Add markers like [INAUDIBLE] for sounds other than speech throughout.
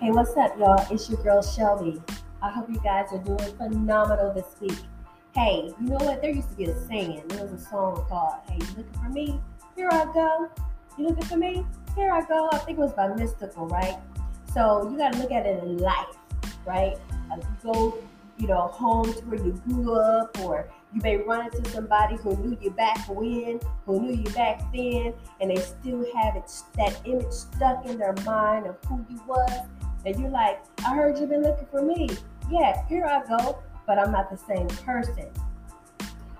Hey, what's up, y'all? It's your girl Shelby. I hope you guys are doing phenomenal this week. Hey, you know what? There used to be a saying. There was a song called "Hey, you looking for me? Here I go. You looking for me? Here I go." I think it was by Mystikal, right? So you got to look at it in life, right? Uh, you go, you know, home to where you grew up, or you may run into somebody who knew you back when, who knew you back then, and they still have it that image stuck in their mind of who you was and you're like, I heard you've been looking for me. Yeah, here I go, but I'm not the same person.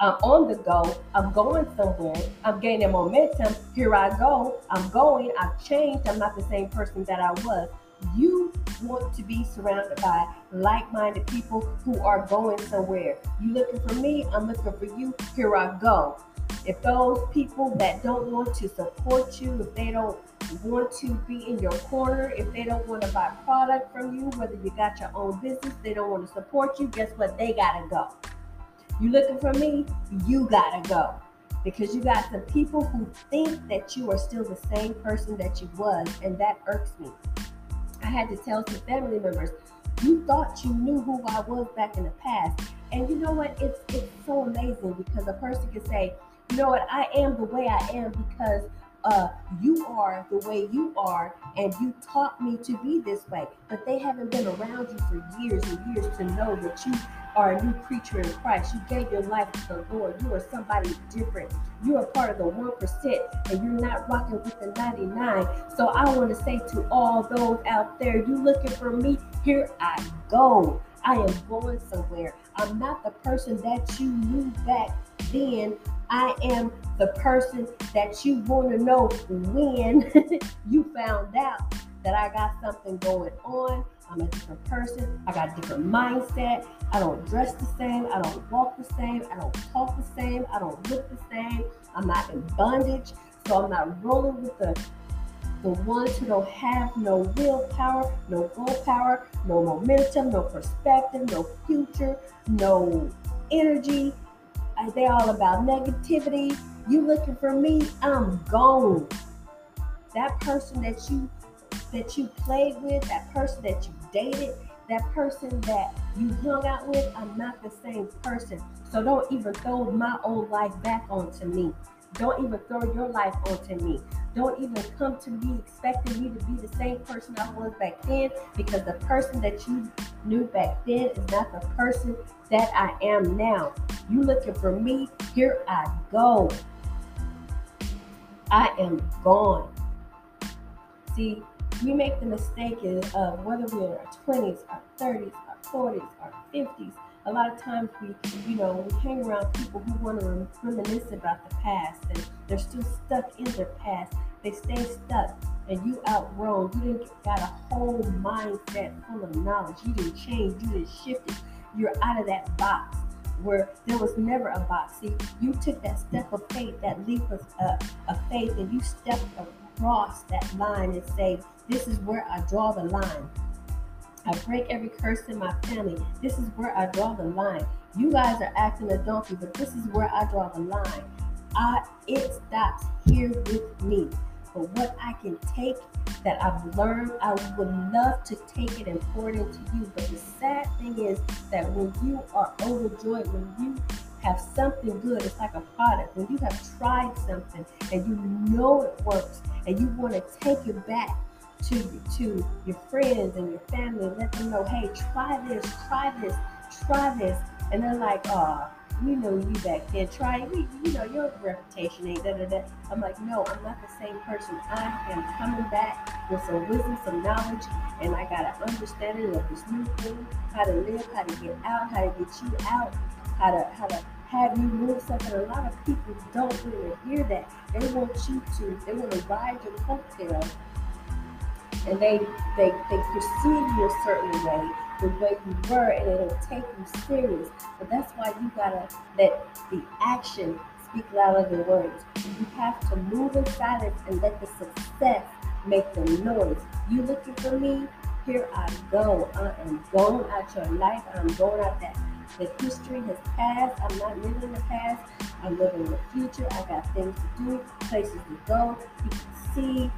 I'm on the go. I'm going somewhere. I'm gaining momentum. Here I go. I'm going. I've changed. I'm not the same person that I was. You want to be surrounded by like minded people who are going somewhere. You looking for me? I'm looking for you. Here I go. If those people that don't want to support you, if they don't want to be in your corner, if they don't want to buy product from you, whether you got your own business, they don't want to support you, guess what? They gotta go. You looking for me? You gotta go. Because you got some people who think that you are still the same person that you was, and that irks me. I had to tell some family members, you thought you knew who I was back in the past. And you know what? It's it's so amazing because a person can say, you know what, I am the way I am because uh, you are the way you are, and you taught me to be this way. But they haven't been around you for years and years to know that you are a new creature in Christ. You gave your life to the Lord. You are somebody different. You are part of the 1%, and you're not rocking with the 99. So I want to say to all those out there, you looking for me? Here I go. I am going somewhere. I'm not the person that you knew back then. I am the person that you want to know when [LAUGHS] you found out that I got something going on. I'm a different person. I got a different mindset. I don't dress the same. I don't walk the same. I don't talk the same. I don't look the same. I'm not in bondage. So I'm not rolling with the the ones who don't have no willpower, no goal power, no momentum, no perspective, no future, no energy. They all about negativity. You looking for me? I'm gone. That person that you that you played with, that person that you dated, that person that you hung out with, I'm not the same person. So don't even throw my old life back onto me. Don't even throw your life onto me. Don't even come to me expecting me to be the same person I was back then because the person that you knew back then is not the person that I am now. You looking for me? Here I go. I am gone. See, we make the mistake of whether we're in our 20s, our 30s, our 40s, our 50s, a lot of times we, you know, we hang around people who want to reminisce about the past and they're still stuck in their past. They stay stuck and you outgrown. You didn't got a whole mindset full of knowledge. You didn't change. You didn't shift it. You're out of that box where there was never a box. See, you took that step of faith, that leap of, uh, of faith, and you stepped across that line and say, "This is where I draw the line." I break every curse in my family. This is where I draw the line. You guys are acting a donkey, but this is where I draw the line. I it stops here with me. But what I can take that I've learned, I would love to take it and pour it into you. But the sad thing is that when you are overjoyed, when you have something good, it's like a product. When you have tried something and you know it works and you want to take it back to to your friends and your family and let them know, hey, try this, try this, try this. And they're like, oh, we know you back then. Try we you know your reputation ain't da da da. I'm like, no, I'm not the same person. I am coming back with some wisdom, some knowledge, and I got an understanding of this new thing, how to live, how to get out, how to get you out, how to how to have you move something. A lot of people don't really hear that. They want you to, they want to ride your coattail and they they they perceive you a certain way, the way you were, and it'll take you serious. But that's why you gotta let the action speak louder than words. You have to move in silence and let the success make the noise. You looking for me? Here I go. I am going out your life. I'm going out that the history has passed. I'm not living in the past. I'm living in the future. I got things to do, places to go. You can see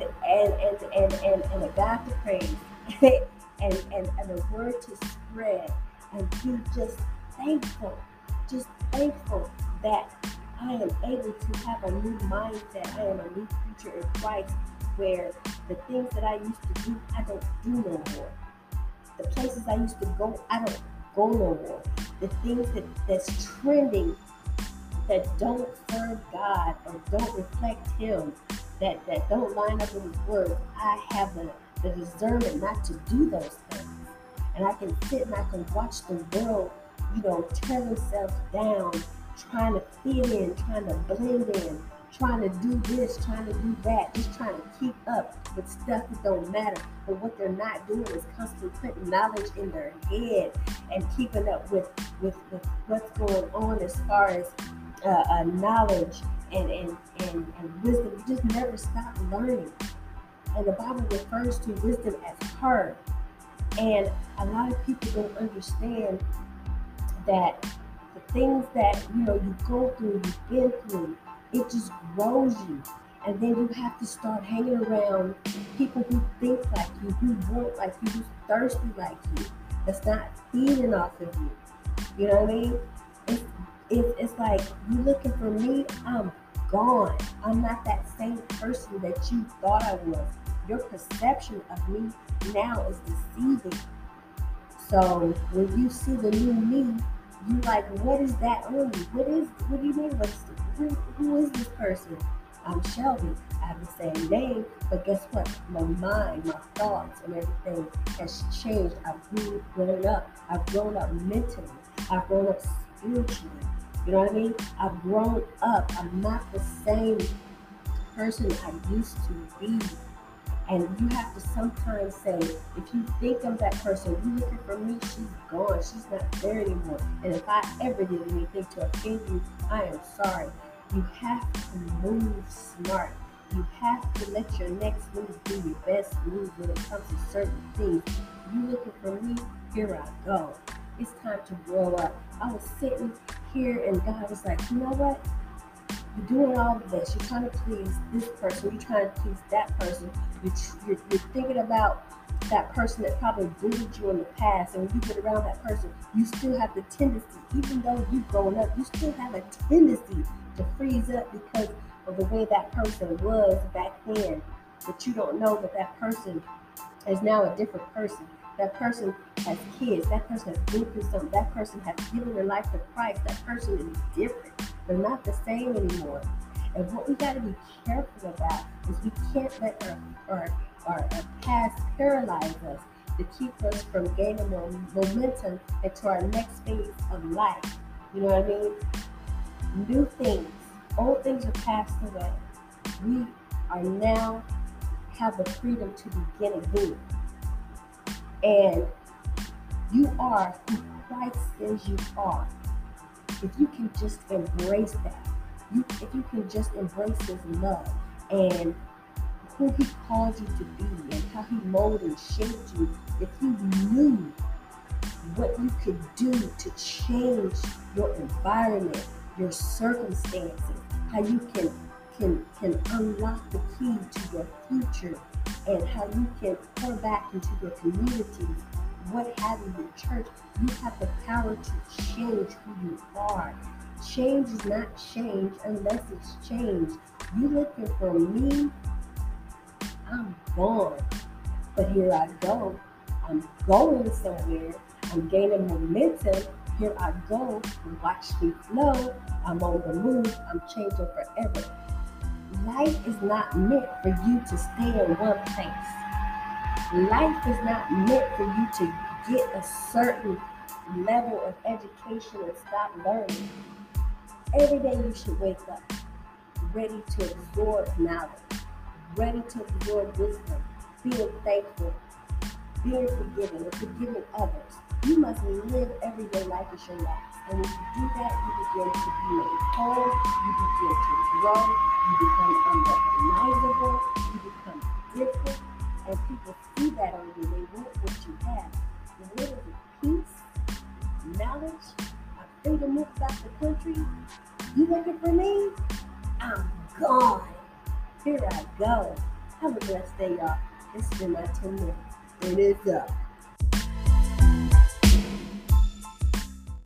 and and and and, and a God to praise. [LAUGHS] and, and, and the word to spread and be just thankful, just thankful that I am able to have a new mindset. I am a new creature in Christ where the things that I used to do, I don't do no more. The places I used to go, I don't go no more. The things that, that's trending that don't serve God or don't reflect Him, that, that don't line up with His words, I have the, the discernment not to do those things. And I can sit and I can watch the world, you know, tear themselves down, trying to fit in, trying to blend in, trying to do this, trying to do that, just trying to keep up with stuff that don't matter. But what they're not doing is constantly putting knowledge in their head and keeping up with with, with what's going on as far as uh, uh, knowledge and, and, and, and wisdom. You just never stop learning. And the Bible refers to wisdom as her. And a lot of people don't understand that the things that you know you go through, you've been through, it just grows you. And then you have to start hanging around people who think like you, who want like you, who's thirsty like you, that's not feeding off of you. You know what I mean? It's, it's, it's like you looking for me, I'm gone. I'm not that same person that you thought I was. Your perception of me now is deceiving. So when you see the new me, you like, what is that on you? What is? What do you mean? What's who, who is this person? I'm Shelby. I have the same name, but guess what? My mind, my thoughts, and everything has changed. I've grown up. I've grown up mentally. I've grown up spiritually. You know what I mean? I've grown up. I'm not the same person I used to be. And you have to sometimes say, if you think I'm that person, you looking for me, she's gone. She's not there anymore. And if I ever did anything to offend you, I am sorry. You have to move smart. You have to let your next move be your best move when it comes to certain things. You looking for me, here I go. It's time to grow up. I was sitting here and God was like, you know what? You're doing all of this. You're trying to please this person. You're trying to please that person. You're, you're, you're thinking about that person that probably bullied you in the past. And when you get around that person, you still have the tendency, even though you've grown up, you still have a tendency to freeze up because of the way that person was back then. But you don't know that that person is now a different person. That person has kids. That person has been through something. That person has given their life to Christ. That person is different. They're not the same anymore. And what we got to be careful about is we can't let our, our, our, our past paralyze us to keep us from gaining momentum into our next phase of life. You know what I mean? New things, old things are passed away. We are now have the freedom to begin again. And you are who Christ says you are. If you can just embrace that, you if you can just embrace his love and who he called you to be and how he molded and shaped you, if you knew what you could do to change your environment, your circumstances, how you can can can unlock the key to your future and how you can pour back into your community, what have you, the church, you have the power to change who you are. Change is not change unless it's change. You looking for me, I'm gone. But here I go. I'm going somewhere. I'm gaining momentum. Here I go. Watch me flow. I'm on the move. I'm changing forever. Life is not meant for you to stay in one place. Life is not meant for you to get a certain level of education and stop learning. Every day you should wake up ready to absorb knowledge, ready to absorb wisdom, being thankful, being forgiving, and forgiving others. You must live everyday life as your last. And when you do that, you begin to be made whole, you begin to grow, you become unrecognizable, you become different, and people see that on you. They want what you have. The little peace, knowledge, a freedom about the country. You looking for me? I'm gone. Here I go. Have a blessed day, y'all. This has been my 10 minutes. and it's up.